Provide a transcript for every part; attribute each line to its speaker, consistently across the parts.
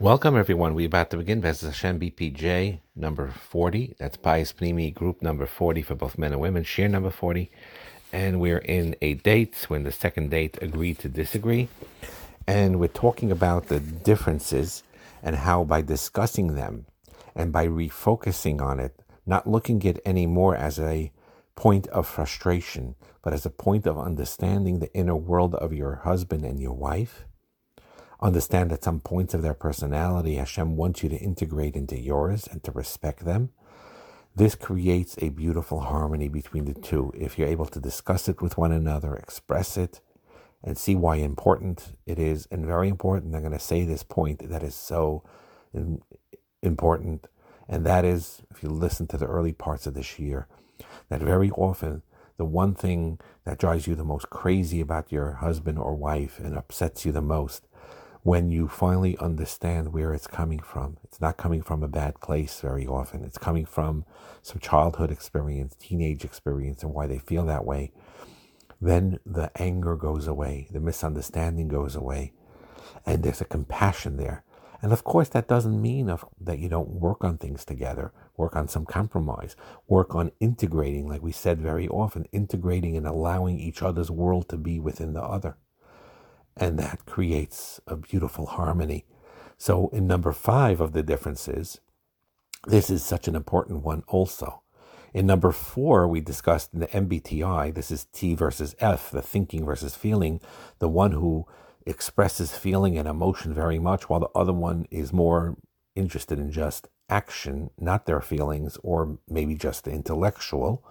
Speaker 1: Welcome, everyone. We're about to begin Bez Hashem BPJ number 40. That's Bayis Pnimi group number 40 for both men and women, share number 40. And we're in a date when the second date agreed to disagree. And we're talking about the differences and how by discussing them and by refocusing on it, not looking at anymore as a point of frustration, but as a point of understanding the inner world of your husband and your wife Understand that some points of their personality Hashem wants you to integrate into yours and to respect them. This creates a beautiful harmony between the two. If you're able to discuss it with one another, express it, and see why important it is, and very important, I'm going to say this point that is so important, and that is, if you listen to the early parts of this year, that very often the one thing that drives you the most crazy about your husband or wife and upsets you the most when you finally understand where it's coming from. It's not coming from a bad place very often. It's coming from some childhood experience, teenage experience, and why they feel that way. Then the anger goes away, the misunderstanding goes away, and there's a compassion there. And of course, that doesn't mean that you don't work on things together, work on some compromise, work on integrating, like we said very often, integrating and allowing each other's world to be within the other and that creates a beautiful harmony. So, in number five of the differences, this is such an important one also. In number four, we discussed in the MBTI, this is T versus F, the thinking versus feeling, the one who expresses feeling and emotion very much, while the other one is more interested in just action, not their feelings, or maybe just the intellectual.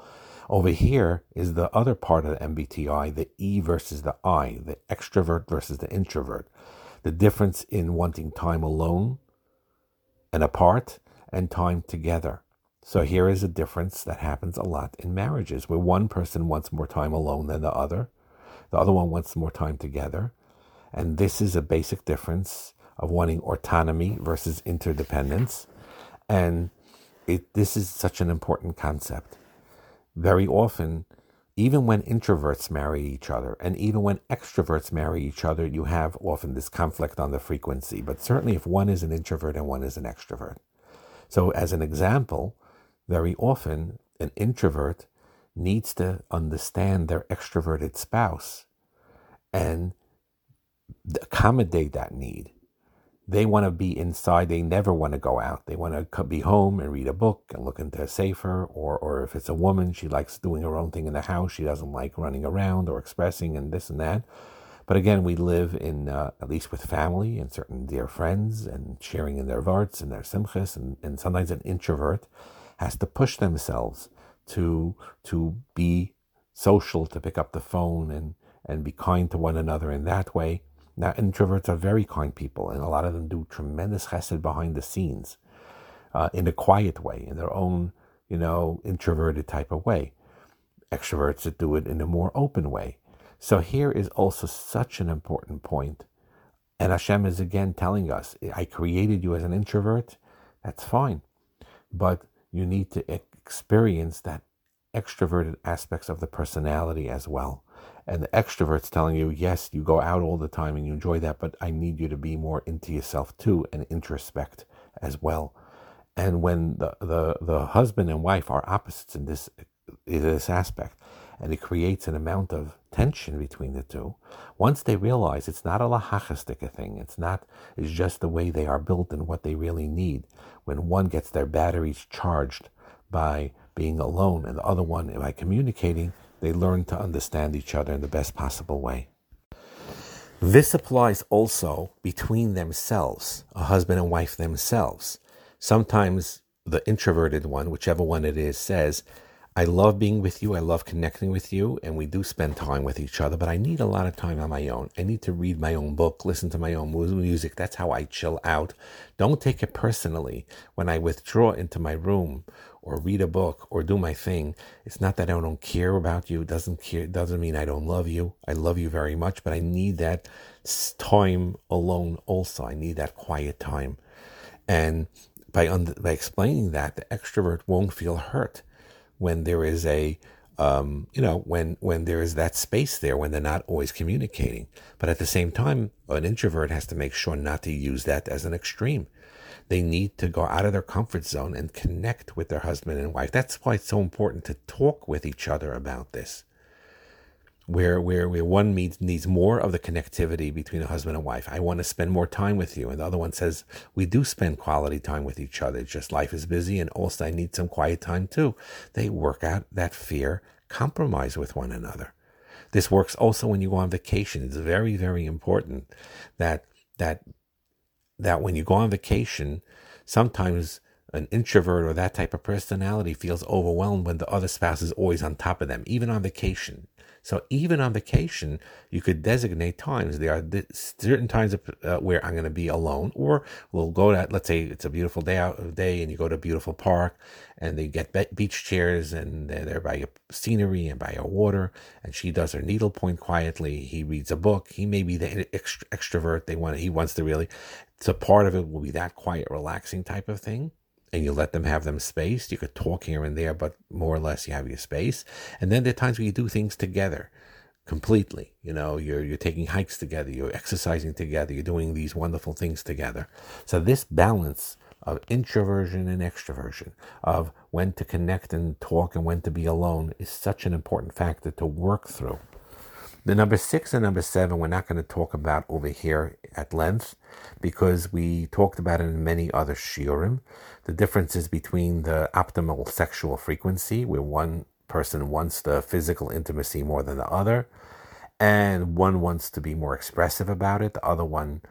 Speaker 1: Over here is the other part of the MBTI, the E versus the I, the extrovert versus the introvert. The difference in wanting time alone and apart and time together. So here is a difference that happens a lot in marriages where one person wants more time alone than the other. The other one wants more time together. And this is a basic difference of wanting autonomy versus interdependence. And it, this is such an important concept very often, even when introverts marry each other and even when extroverts marry each other, you have often this conflict on the frequency. But certainly, if one is an introvert and one is an extrovert. So, as an example, very often an introvert needs to understand their extroverted spouse and accommodate that need they want to be inside. They never want to go out. They want to be home and read a book and look into a sefer. Or, or if it's a woman, she likes doing her own thing in the house. She doesn't like running around or expressing and this and that. But again, we live in, uh, at least with family and certain dear friends and sharing in their vorts and their simchas. And, and sometimes an introvert has to push themselves to, to be social, to pick up the phone and, and be kind to one another in that way now, introverts are very kind people, and a lot of them do tremendous chesed behind the scenes uh, in a quiet way, in their own, you know, introverted type of way. Extroverts that do it in a more open way. So here is also such an important point. And Hashem is again telling us, I created you as an introvert. That's fine. But you need to experience that extroverted aspects of the personality as well and the extroverts telling you, yes, you go out all the time and you enjoy that, but I need you to be more into yourself too and introspect as well. And when the, the, the husband and wife are opposites in this, in this aspect, and it creates an amount of tension between the two, once they realize it's not a lahachastic thing, it's not, it's just the way they are built and what they really need. When one gets their batteries charged by being alone and the other one by communicating, they learn to understand each other in the best possible way. This applies also between themselves, a husband and wife themselves. Sometimes the introverted one, whichever one it is, says, I love being with you. I love connecting with you. And we do spend time with each other, but I need a lot of time on my own. I need to read my own book, listen to my own music. That's how I chill out. Don't take it personally when I withdraw into my room or read a book or do my thing. It's not that I don't care about you. It doesn't care. It doesn't mean I don't love you. I love you very much, but I need that time alone also. I need that quiet time. And by, by explaining that, the extrovert won't feel hurt when there is a um, you know, when when there is that space there, when they're not always communicating. But at the same time, an introvert has to make sure not to use that as an extreme. They need to go out of their comfort zone and connect with their husband and wife. That's why it's so important to talk with each other about this where where where one needs needs more of the connectivity between a husband and wife. I want to spend more time with you, and the other one says we do spend quality time with each other. It's just life is busy, and also I need some quiet time too. They work out that fear, compromise with one another. This works also when you go on vacation. It's very very important that that that when you go on vacation, sometimes an introvert or that type of personality feels overwhelmed when the other spouse is always on top of them, even on vacation. So even on vacation, you could designate times. There are certain times uh, where I'm going to be alone, or we'll go to, let's say it's a beautiful day out of day and you go to a beautiful park and they get beach chairs and they're there by your scenery and by your water. And she does her needlepoint quietly. He reads a book. He may be the extrovert. They want, he wants to really, so part of it will be that quiet, relaxing type of thing and you let them have them space. You could talk here and there, but more or less you have your space. And then there are times where you do things together completely. You know, you're you're taking hikes together, you're exercising together, you're doing these wonderful things together. So this balance of introversion and extroversion, of when to connect and talk and when to be alone is such an important factor to work through. The number six and number seven, we're not going to talk about over here at length because we talked about it in many other shiurim. The differences between the optimal sexual frequency, where one person wants the physical intimacy more than the other, and one wants to be more expressive about it, the other one,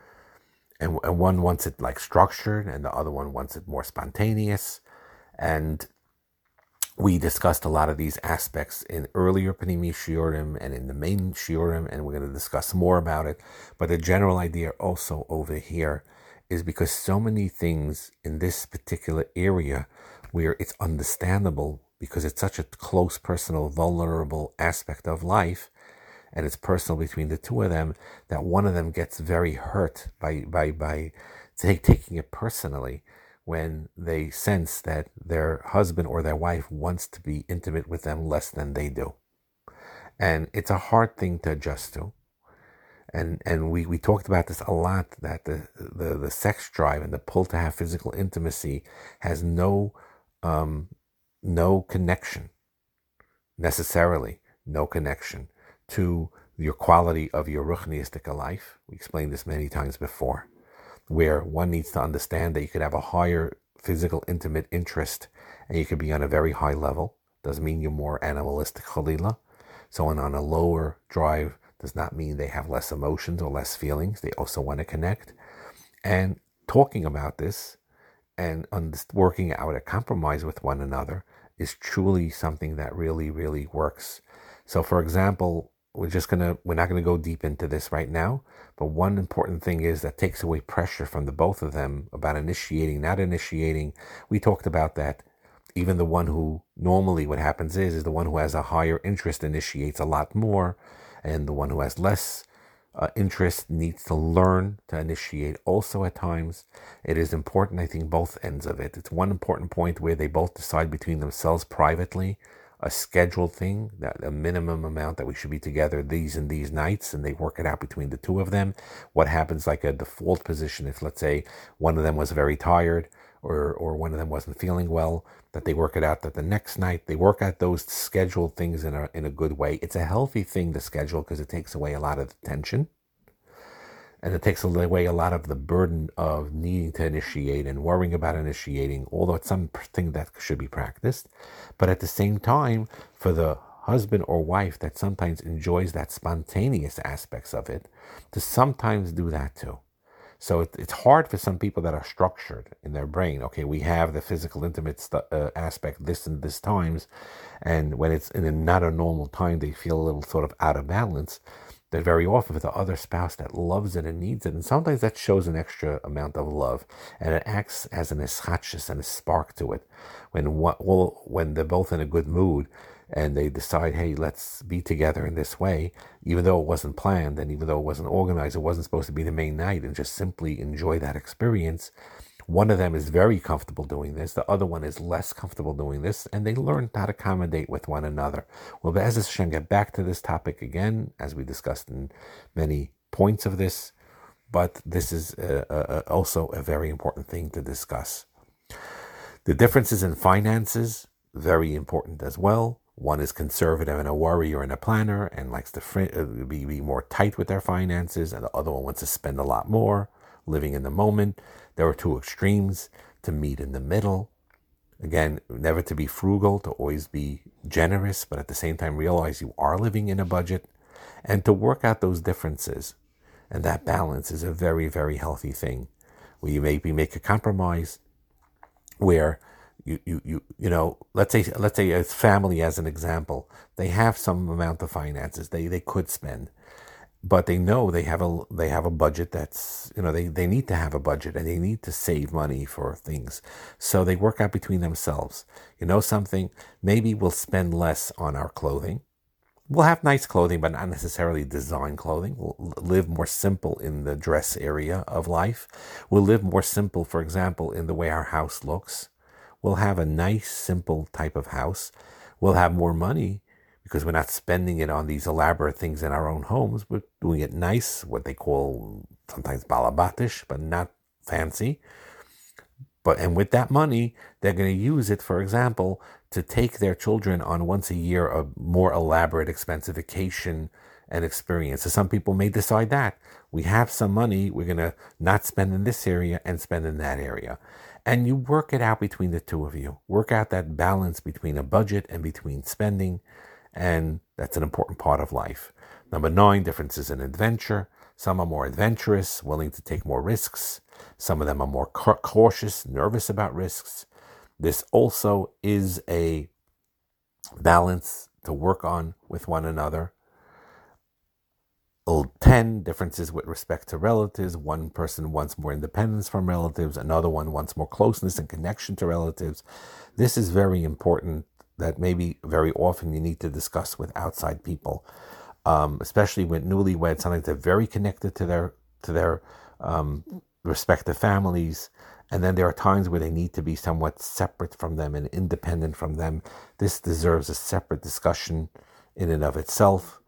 Speaker 1: and, and one wants it like structured, and the other one wants it more spontaneous. And we discussed a lot of these aspects in earlier Pnimi Shiurim and in the main Shiurim, and we're going to discuss more about it. But the general idea also over here is because so many things in this particular area where it's understandable because it's such a close, personal, vulnerable aspect of life, and it's personal between the two of them, that one of them gets very hurt by by by take, taking it personally when they sense that their husband or their wife wants to be intimate with them less than they do. And it's a hard thing to adjust to. And and we, we talked about this a lot that the, the, the sex drive and the pull to have physical intimacy has no um, no connection necessarily no connection to your quality of your ruchniistic life. We explained this many times before where one needs to understand that you could have a higher physical intimate interest and you could be on a very high level. Doesn't mean you're more animalistic, Khalila. Someone on a lower drive does not mean they have less emotions or less feelings. They also want to connect. And talking about this and working out a compromise with one another is truly something that really, really works. So, for example, we're just gonna we're not gonna go deep into this right now but one important thing is that takes away pressure from the both of them about initiating not initiating. We talked about that. Even the one who normally what happens is is the one who has a higher interest initiates a lot more and the one who has less uh, interest needs to learn to initiate. Also at times it is important i think both ends of it. It's one important point where they both decide between themselves privately a scheduled thing, that a minimum amount that we should be together these and these nights, and they work it out between the two of them. What happens like a default position if let's say one of them was very tired or or one of them wasn't feeling well, that they work it out that the next night they work out those scheduled things in a in a good way. It's a healthy thing to schedule because it takes away a lot of the tension and it takes away a lot of the burden of needing to initiate and worrying about initiating, although it's something that should be practiced. But at the same time, for the husband or wife that sometimes enjoys that spontaneous aspects of it, to sometimes do that too. So it, it's hard for some people that are structured in their brain. Okay, we have the physical intimate st- uh, aspect this and this times, and when it's in a not a normal time, they feel a little sort of out of balance that very often with the other spouse that loves it and needs it. And sometimes that shows an extra amount of love and it acts as an eschatchus and a spark to it. When well, when they're both in a good mood and they decide, hey, let's be together in this way, even though it wasn't planned and even though it wasn't organized, it wasn't supposed to be the main night and just simply enjoy that experience. One of them is very comfortable doing this, the other one is less comfortable doing this, and they learn how to accommodate with one another. We'll, Be'ez Hashem, get back to this topic again, as we discussed in many points of this, but this is uh, uh, also a very important thing to discuss. The differences in finances, very important as well. One is conservative and a worrier and a planner and likes to fr- uh, be, be more tight with their finances, and the other one wants to spend a lot more, living in the moment. There are two extremes to meet in the middle. Again, never to be frugal, to always be generous, but at the same time realize you are living in a budget and to work out those differences. And that balance is a very, very healthy thing where you maybe make a compromise where you, you, you, you know, let's say, let's say a family as an example, they have some amount of finances they, they could spend, but they know they have a, they have a budget that's, you know, they, they need to have a budget and they need to save money for things. So they work out between themselves. You know something? Maybe we'll spend less on our clothing. We'll have nice clothing, but not necessarily design clothing. We'll live more simple in the dress area of life. We'll live more simple, for example, in the way our house looks. We'll have a nice, simple type of house. We'll have more money because we're not spending it on these elaborate things in our own homes. We're doing it nice, what they call sometimes balabatish, but not fancy. But and with that money, they're going to use it, for example, to take their children on once a year a more elaborate, expensive vacation and experience. So some people may decide that we have some money, we're going to not spend in this area and spend in that area. And you work it out between the two of you. Work out that balance between a budget and between spending. And that's an important part of life. Number nine, differences in adventure. Some are more adventurous, willing to take more risks. Some of them are more cautious, nervous about risks. This also is a balance to work on with one another. 10 differences with respect to relatives. One person wants more independence from relatives, another one wants more closeness and connection to relatives. This is very important that maybe very often you need to discuss with outside people, um, especially with newlyweds. Sometimes they're very connected to their to their um, respective families, and then there are times where they need to be somewhat separate from them and independent from them. This deserves a separate discussion in and of itself,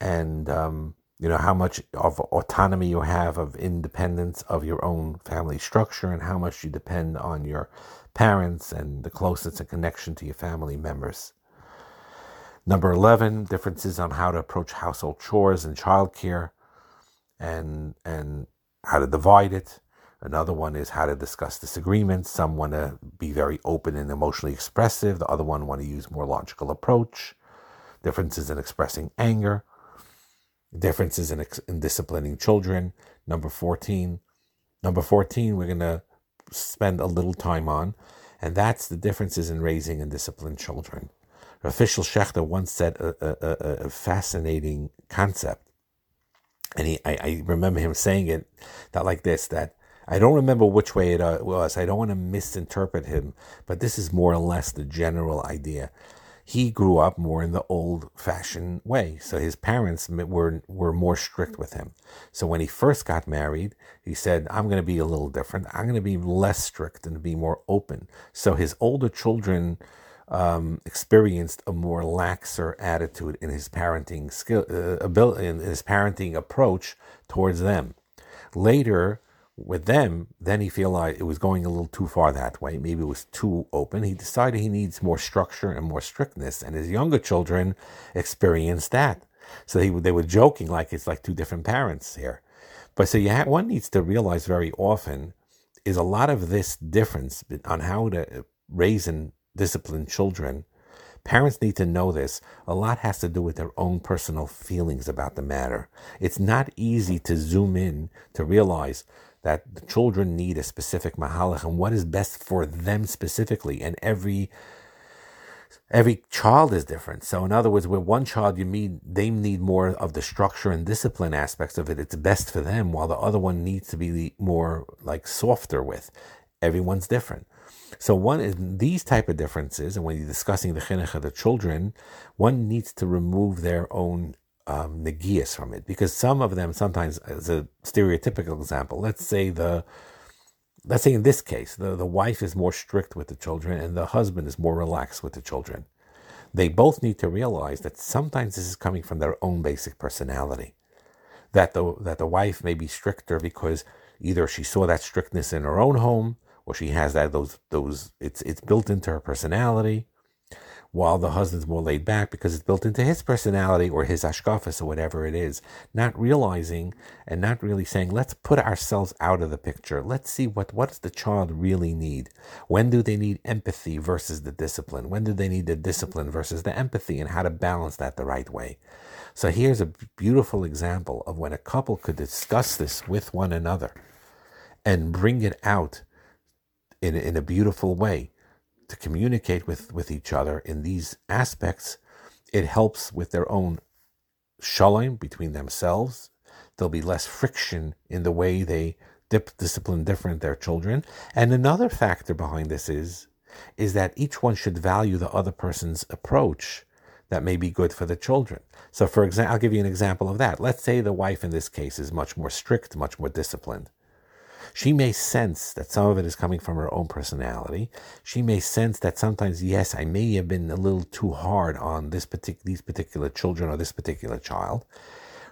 Speaker 1: and um, you know how much of autonomy you have of independence of your own family structure and how much you depend on your parents and the closeness and connection to your family members. Number 11 differences on how to approach household chores and childcare and and how to divide it. Another one is how to discuss disagreements. Some want to be very open and emotionally expressive. The other one want to use more logical approach. Differences in expressing anger. Differences in, in disciplining children. Number 14. Number 14, we're going to spend a little time on, and that's the differences in raising and disciplining children. Official Schechter once said a, a, a, fascinating concept, and he, I, I, remember him saying it that like this that I don't remember which way it uh, was. I don't want to misinterpret him, but this is more or less the general idea he grew up more in the old fashioned way. So his parents were, were more strict with him. So when he first got married, he said, I'm going to be a little different. I'm going to be less strict and be more open. So his older children um, experienced a more laxer attitude in his parenting skill, uh, ability, in his parenting approach towards them. Later, with them, then he like it was going a little too far that way. Maybe it was too open. He decided he needs more structure and more strictness, and his younger children experienced that. So he, they were joking like it's like two different parents here. But so you one needs to realize very often is a lot of this difference on how to uh, raise and discipline children. Parents need to know this. A lot has to do with their own personal feelings about the matter. It's not easy to zoom in to realize that the children need a specific mahalach and what is best for them specifically. And every every child is different. So in other words, with one child you mean they need more of the structure and discipline aspects of it. It's best for them, while the other one needs to be more like softer with. Everyone's different. So one is these type of differences, and when you're discussing the chinuch of the children, one needs to remove their own um, negias from it because some of them sometimes as a stereotypical example let's say the let's say in this case, the, the wife is more strict with the children and the husband is more relaxed with the children. They both need to realize that sometimes this is coming from their own basic personality. That the that the wife may be stricter because either she saw that strictness in her own home or she has that those those it's it's built into her personality while the husband's more laid back because it's built into his personality or his ashkafas or whatever it is, not realizing and not really saying, let's put ourselves out of the picture. Let's see what, what does the child really need? When do they need empathy versus the discipline? When do they need the discipline versus the empathy and how to balance that the right way? So here's a beautiful example of when a couple could discuss this with one another and bring it out in, in a beautiful way to communicate with, with each other in these aspects, it helps with their own shalom between themselves. There'll be less friction in the way they dip, discipline different their children. And another factor behind this is is that each one should value the other person's approach that may be good for the children. So, for example, I'll give you an example of that. Let's say the wife in this case is much more strict, much more disciplined. She may sense that some of it is coming from her own personality. She may sense that sometimes, yes, I may have been a little too hard on this partic- these particular children or this particular child.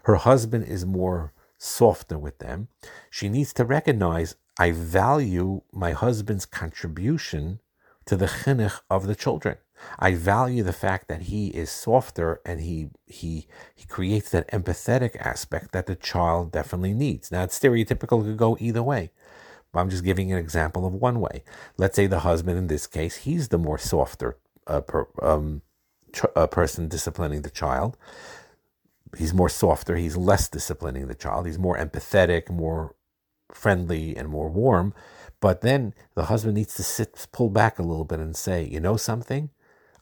Speaker 1: Her husband is more softer with them. She needs to recognize I value my husband's contribution to the chinuch of the children. I value the fact that he is softer and he he he creates that empathetic aspect that the child definitely needs. Now it's stereotypical to go either way. But I'm just giving an example of one way. Let's say the husband in this case, he's the more softer uh, per, um, ch- uh, person disciplining the child. He's more softer. He's less disciplining the child. He's more empathetic, more friendly, and more warm. But then the husband needs to sit, pull back a little bit and say, you know something?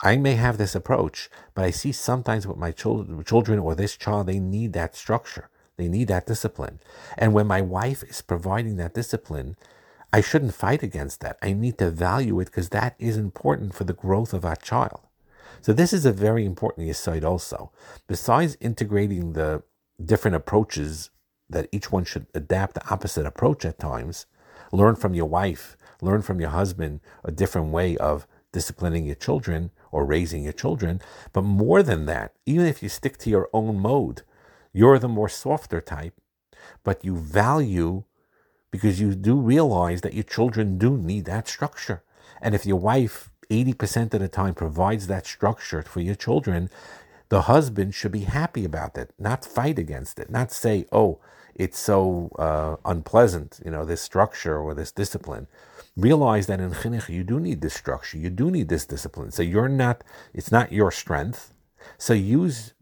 Speaker 1: I may have this approach, but I see sometimes with my children or this child, they need that structure. They need that discipline. And when my wife is providing that discipline, I shouldn't fight against that. I need to value it because that is important for the growth of our child. So this is a very important aside also. Besides integrating the different approaches that each one should adapt the opposite approach at times, learn from your wife, learn from your husband a different way of disciplining your children or raising your children. But more than that, even if you stick to your own mode, you're the more softer type, but you value because you do realize that your children do need that structure. And if your wife 80% of the time provides that structure for your children, the husband should be happy about that, not fight against it, not say, oh, it's so uh, unpleasant, you know, this structure or this discipline realize that in chinuch you do need this structure, you do need this discipline. So you're not, it's not your strength. So use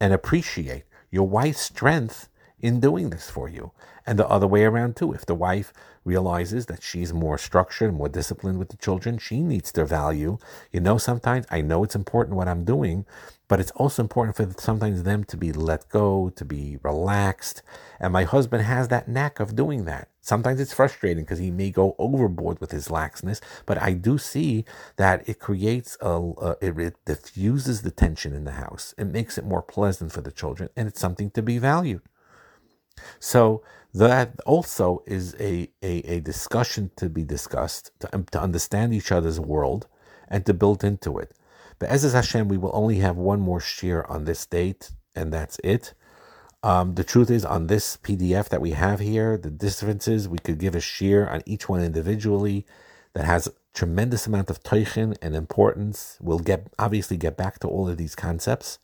Speaker 1: and appreciate your wife's strength in doing this for you. And the other way around too. If the wife realizes that she's more structured, more disciplined with the children, she needs their value. You know, sometimes I know it's important what I'm doing, but it's also important for sometimes them to be let go, to be relaxed. And my husband has that knack of doing that. Sometimes it's frustrating because he may go overboard with his laxness, but I do see that it creates a, a it, it diffuses the tension in the house. It makes it more pleasant for the children, and it's something to be valued. So that also is a, a, a discussion to be discussed to, to understand each other's world and to build into it. But as is Hashem, we will only have one more share on this date, and that's it. Um, the truth is, on this PDF that we have here, the differences, we could give a share on each one individually that has tremendous amount of teichin and importance. We'll get obviously get back to all of these concepts,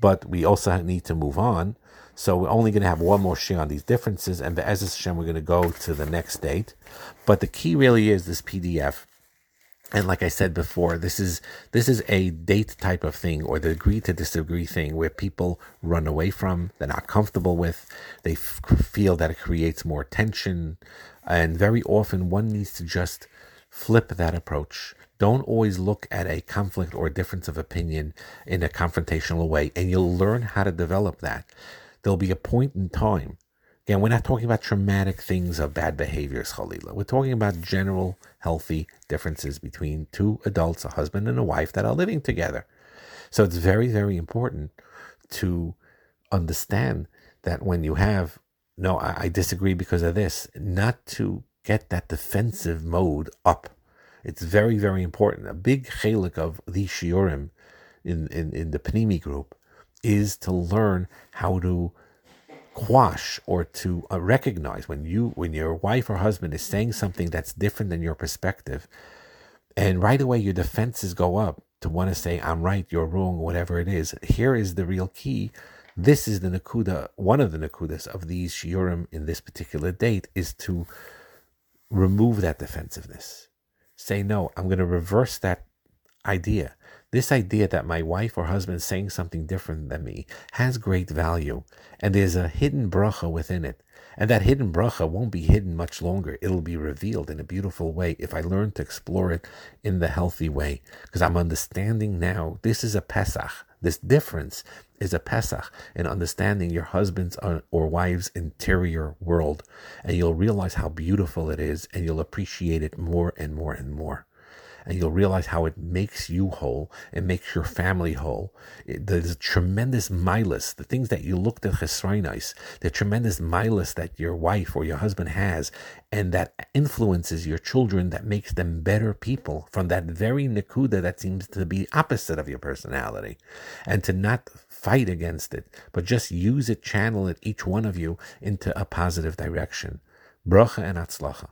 Speaker 1: but we also need to move on. So we're only going to have one more share on these differences, and Be'ez Hashem, we're going to go to the next date. But the key really is this PDF and like I said before, this is this is a date type of thing or the agree to disagree thing where people run away from, they're not comfortable with, they f- feel that it creates more tension, and very often one needs to just flip that approach. Don't always look at a conflict or difference of opinion in a confrontational way, and you'll learn how to develop that. There'll be a point in time Again, we're not talking about traumatic things of bad behaviors, Khalila. We're talking about general healthy differences between two adults, a husband and a wife, that are living together. So it's very, very important to understand that when you have, no, I, I disagree because of this, not to get that defensive mode up. It's very, very important. A big chelik of the shiurim in, in, in the Pnimi group is to learn how to quash or to uh, recognize when you when your wife or husband is saying something that's different than your perspective and right away your defenses go up to want to say i'm right you're wrong whatever it is. Here is the real key. This is the nakuda one of the nakudas of these shiurim in this particular date is to remove that defensiveness. Say no i'm going to reverse that idea this idea that my wife or husband is saying something different than me has great value, and there's a hidden bracha within it. And that hidden bracha won't be hidden much longer. It'll be revealed in a beautiful way if I learn to explore it in the healthy way. Because I'm understanding now this is a Pesach. This difference is a Pesach in understanding your husband's uh, or wife's interior world. And you'll realize how beautiful it is, and you'll appreciate it more and more and more and you'll realize how it makes you whole. It makes your family whole. It, there's a tremendous milus, the things that you looked at chesroinais, the tremendous milus that your wife or your husband has, and that influences your children, that makes them better people from that very nakuda that seems to be opposite of your personality, and to not fight against it, but just use it, channel it, each one of you into a positive direction. Bracha and atzlacha.